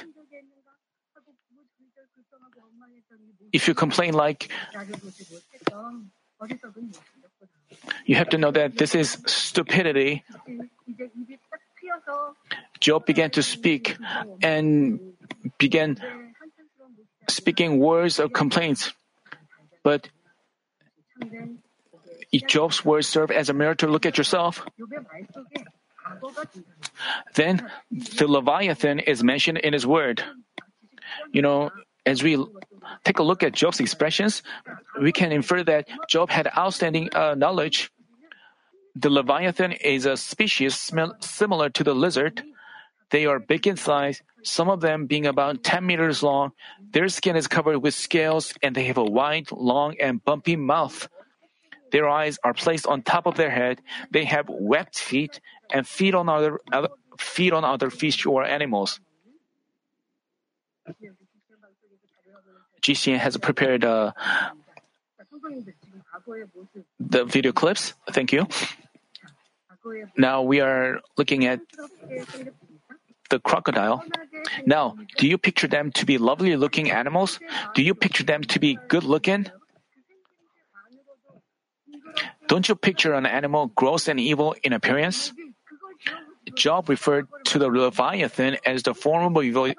if you complain like, you have to know that this is stupidity. Job began to speak and began speaking words of complaints. But Job's words serve as a mirror to look at yourself. Then the Leviathan is mentioned in his word. You know, as we take a look at Job's expressions, we can infer that Job had outstanding uh, knowledge. The Leviathan is a species similar to the lizard. They are big in size, some of them being about 10 meters long. Their skin is covered with scales and they have a wide, long, and bumpy mouth. Their eyes are placed on top of their head. They have webbed feet and feed on other, other feed on other fish or animals. GCN has prepared uh, the video clips. Thank you. Now we are looking at the crocodile. Now, do you picture them to be lovely looking animals? Do you picture them to be good looking? Don't you picture an animal gross and evil in appearance? Job referred to the Leviathan as the form of evil,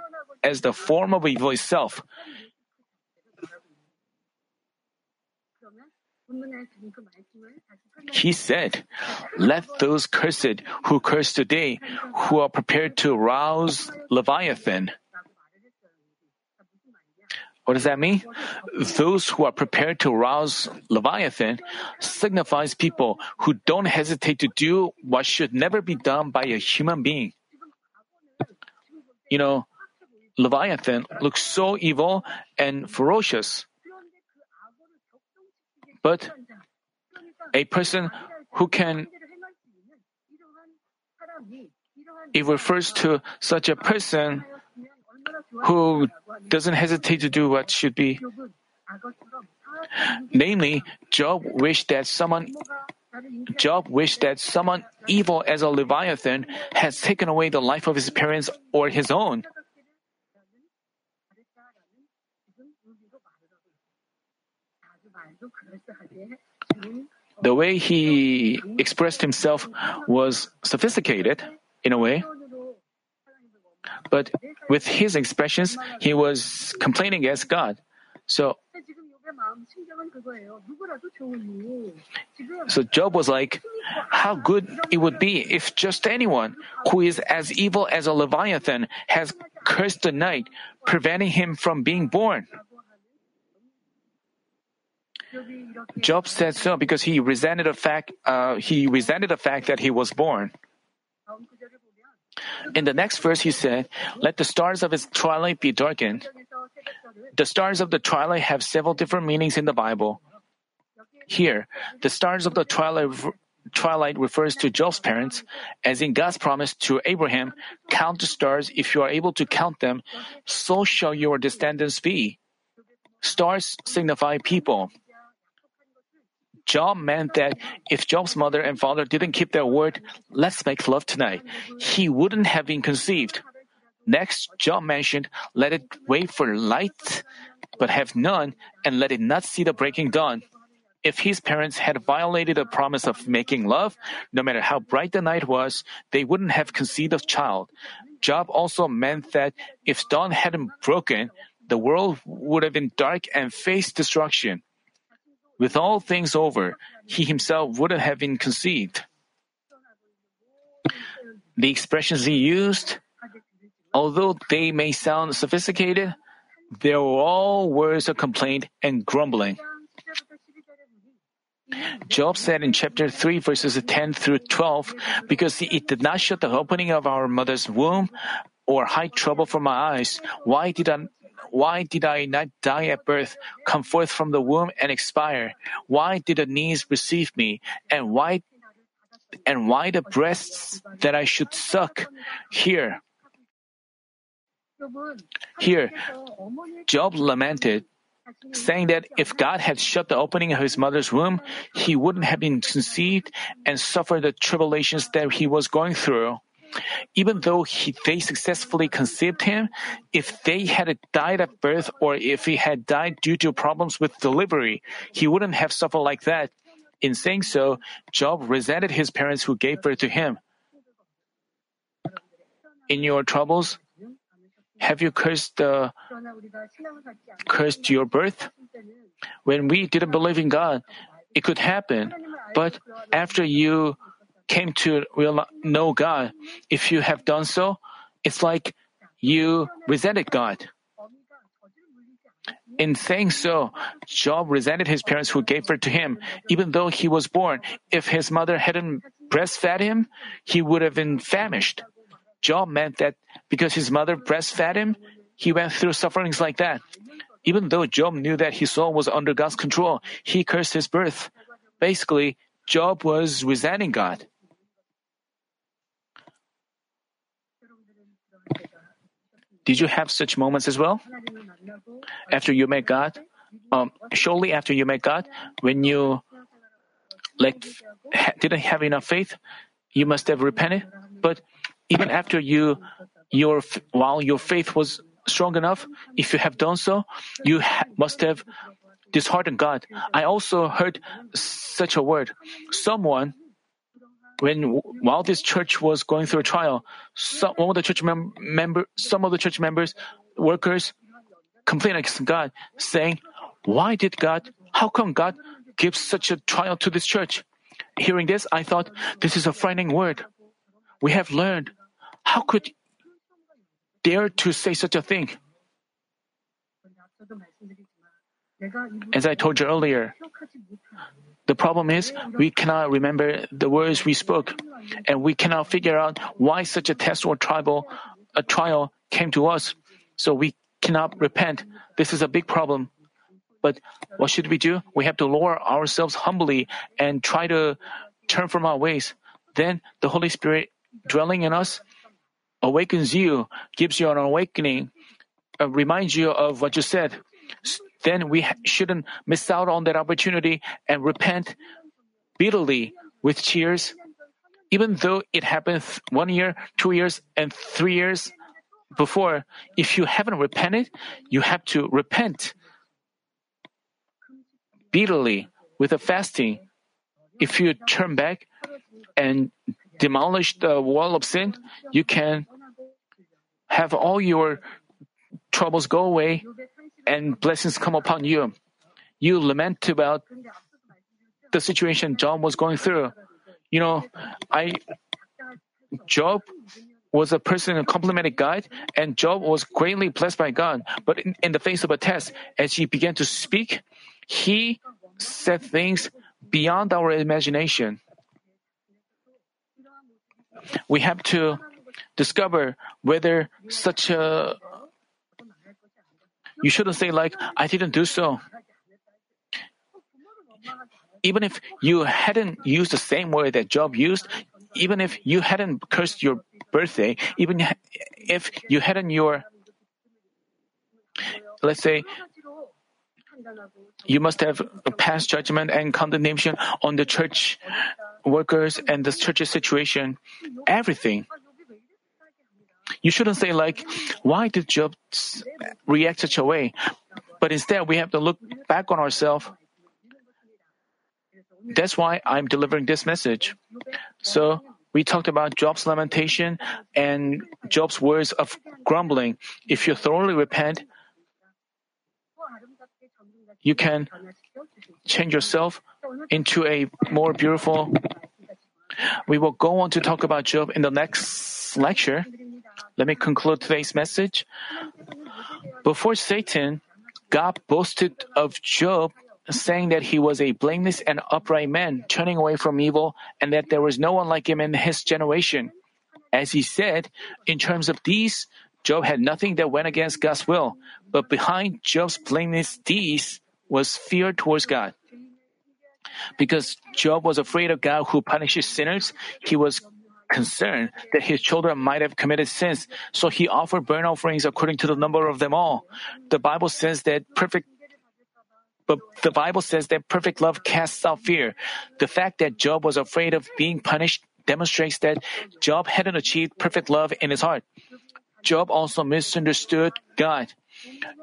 as the form of evil itself. He said, Let those cursed who curse today, who are prepared to rouse Leviathan. What does that mean? Those who are prepared to rouse Leviathan signifies people who don't hesitate to do what should never be done by a human being. You know, Leviathan looks so evil and ferocious. But a person who can, it refers to such a person who doesn't hesitate to do what should be. Namely, Job wished that someone Job wished that someone evil as a Leviathan has taken away the life of his parents or his own. The way he expressed himself was sophisticated in a way. But with his expressions, he was complaining against God. So, so Job was like, how good it would be if just anyone who is as evil as a Leviathan has cursed the night, preventing him from being born. Job said so because he resented the fact uh, he resented the fact that he was born. In the next verse, he said, Let the stars of his twilight be darkened. The stars of the twilight have several different meanings in the Bible. Here, the stars of the twilight, twilight refers to Job's parents, as in God's promise to Abraham, Count the stars if you are able to count them, so shall your descendants be. Stars signify people. Job meant that if Job's mother and father didn't keep their word, let's make love tonight, he wouldn't have been conceived. Next, Job mentioned, let it wait for light, but have none, and let it not see the breaking dawn. If his parents had violated the promise of making love, no matter how bright the night was, they wouldn't have conceived a child. Job also meant that if dawn hadn't broken, the world would have been dark and faced destruction. With all things over, he himself wouldn't have been conceived. The expressions he used, although they may sound sophisticated, they were all words of complaint and grumbling. Job said in chapter 3, verses 10 through 12, Because it did not shut the opening of our mother's womb or hide trouble from my eyes, why did I, why did I not die at birth, come forth from the womb and expire? Why did the knees receive me? And why and why the breasts that I should suck? Here. Here, Job lamented, saying that if God had shut the opening of his mother's womb, he wouldn't have been conceived and suffered the tribulations that he was going through. Even though he, they successfully conceived him, if they had died at birth or if he had died due to problems with delivery, he wouldn't have suffered like that. In saying so, Job resented his parents who gave birth to him. In your troubles, have you cursed uh, cursed your birth? When we didn't believe in God, it could happen. But after you came to real, know God, if you have done so, it's like you resented God. In saying so, Job resented his parents who gave birth to him. Even though he was born, if his mother hadn't breastfed him, he would have been famished. Job meant that because his mother breastfed him, he went through sufferings like that. Even though Job knew that his soul was under God's control, he cursed his birth. Basically, Job was resenting God. Did you have such moments as well? After you met God, um, surely after you met God, when you like didn't have enough faith, you must have repented. But even after you, your while your faith was strong enough, if you have done so, you ha- must have disheartened God. I also heard such a word. Someone when while this church was going through a trial, some of the church mem- member, some of the church members, workers, complained against God, saying, "Why did God? How come God gives such a trial to this church?" Hearing this, I thought, "This is a frightening word." We have learned. How could dare to say such a thing? As I told you earlier, the problem is we cannot remember the words we spoke, and we cannot figure out why such a test or trial, a trial came to us. So we cannot repent. This is a big problem. But what should we do? We have to lower ourselves humbly and try to turn from our ways. Then the Holy Spirit dwelling in us awakens you, gives you an awakening, uh, reminds you of what you said then we shouldn't miss out on that opportunity and repent bitterly with tears. Even though it happened one year, two years, and three years before, if you haven't repented, you have to repent bitterly with a fasting. If you turn back and demolish the wall of sin, you can have all your troubles go away and blessings come upon you. You lament about the situation Job was going through. You know, I Job was a person who complimented God, and Job was greatly blessed by God. But in, in the face of a test, as he began to speak, he said things beyond our imagination. We have to discover whether such a you shouldn't say like, I didn't do so. Even if you hadn't used the same word that Job used, even if you hadn't cursed your birthday, even if you hadn't your, let's say, you must have passed judgment and condemnation on the church workers and the church's situation, everything. You shouldn't say like, why did Job react such a way? But instead, we have to look back on ourselves. That's why I'm delivering this message. So, we talked about Job's lamentation and Job's words of grumbling. If you thoroughly repent, you can change yourself into a more beautiful. We will go on to talk about Job in the next lecture. Let me conclude today's message. Before Satan, God boasted of Job, saying that he was a blameless and upright man, turning away from evil, and that there was no one like him in his generation. As he said, in terms of these, Job had nothing that went against God's will, but behind Job's blameless deeds was fear towards God. Because Job was afraid of God who punishes sinners, he was concerned that his children might have committed sins, so he offered burnt offerings according to the number of them all. The Bible says that perfect but the Bible says that perfect love casts out fear. The fact that Job was afraid of being punished demonstrates that Job hadn't achieved perfect love in his heart. Job also misunderstood God.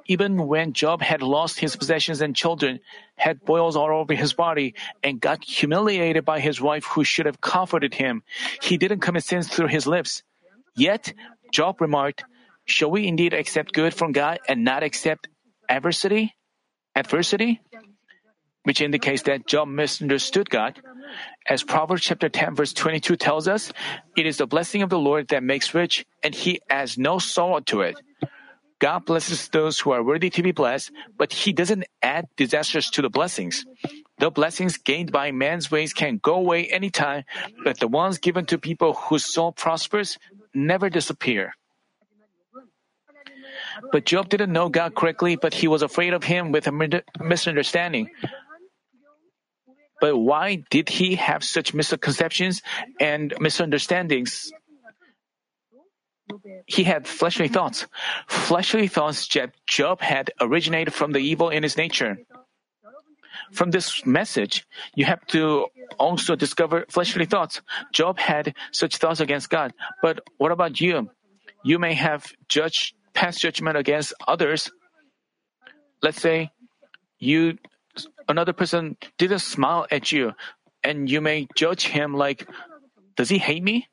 Even when Job had lost his possessions and children, had boils all over his body, and got humiliated by his wife who should have comforted him, he didn't commit sins through his lips. Yet, Job remarked, Shall we indeed accept good from God and not accept adversity? Adversity? Which indicates that Job misunderstood God. As Proverbs chapter 10 verse 22 tells us, it is the blessing of the Lord that makes rich, and he adds no sorrow to it. God blesses those who are worthy to be blessed, but He doesn't add disasters to the blessings. The blessings gained by man's ways can go away anytime, but the ones given to people whose soul prospers never disappear. But Job didn't know God correctly, but he was afraid of him with a misunderstanding. But why did he have such misconceptions and misunderstandings? He had fleshly thoughts. Fleshly thoughts Job had originated from the evil in his nature. From this message, you have to also discover fleshly thoughts. Job had such thoughts against God. But what about you? You may have judged, passed judgment against others. Let's say you, another person didn't smile at you, and you may judge him like, does he hate me?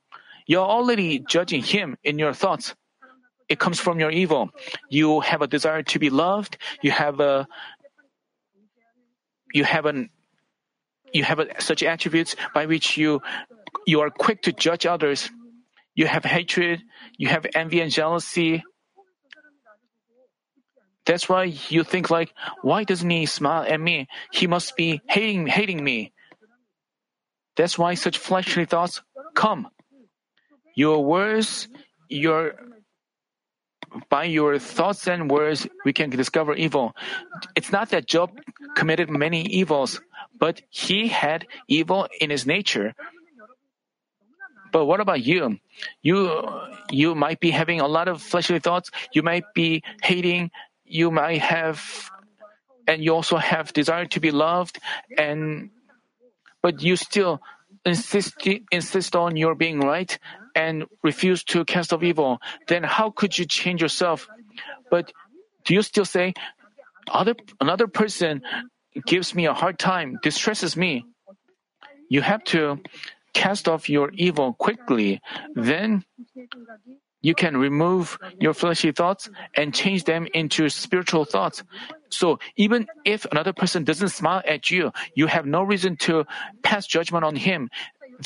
You're already judging him in your thoughts. It comes from your evil. You have a desire to be loved. You have a you have an you have a, such attributes by which you you are quick to judge others. You have hatred. You have envy and jealousy. That's why you think like, why doesn't he smile at me? He must be hating hating me. That's why such fleshly thoughts come. Your words, your by your thoughts and words, we can discover evil. It's not that Job committed many evils, but he had evil in his nature. But what about you? You you might be having a lot of fleshly thoughts. You might be hating. You might have, and you also have desire to be loved, and but you still insist insist on your being right and refuse to cast off evil, then how could you change yourself? But do you still say, other, another person gives me a hard time, distresses me? You have to cast off your evil quickly. Then you can remove your fleshy thoughts and change them into spiritual thoughts. So even if another person doesn't smile at you, you have no reason to pass judgment on him,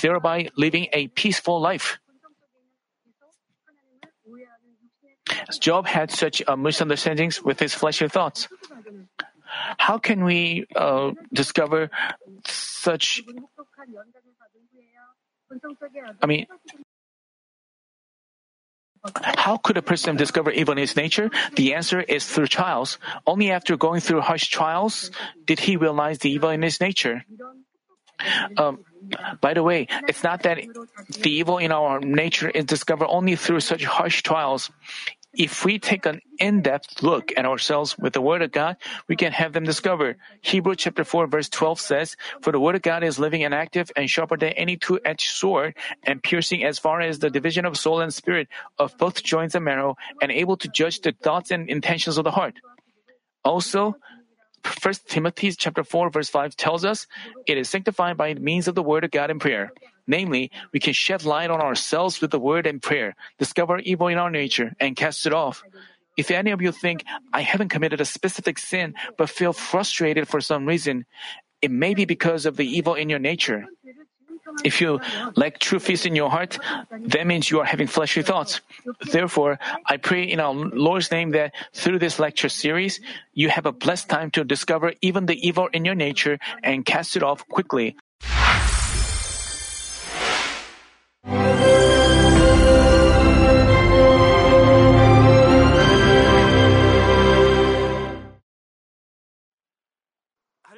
thereby living a peaceful life. Job had such misunderstandings with his fleshly thoughts. How can we uh, discover such? I mean, how could a person discover evil in his nature? The answer is through trials. Only after going through harsh trials did he realize the evil in his nature. Um, by the way, it's not that the evil in our nature is discovered only through such harsh trials. If we take an in-depth look at ourselves with the Word of God, we can have them discovered. Hebrew chapter 4 verse 12 says, For the Word of God is living and active and sharper than any two-edged sword and piercing as far as the division of soul and spirit of both joints and marrow and able to judge the thoughts and intentions of the heart. Also, First Timothy chapter 4 verse 5 tells us it is sanctified by means of the word of God and prayer. Namely, we can shed light on ourselves with the word and prayer, discover evil in our nature, and cast it off. If any of you think, I haven't committed a specific sin, but feel frustrated for some reason, it may be because of the evil in your nature. If you lack true peace in your heart, that means you are having fleshly thoughts. Therefore, I pray in our Lord's name that through this lecture series, you have a blessed time to discover even the evil in your nature and cast it off quickly.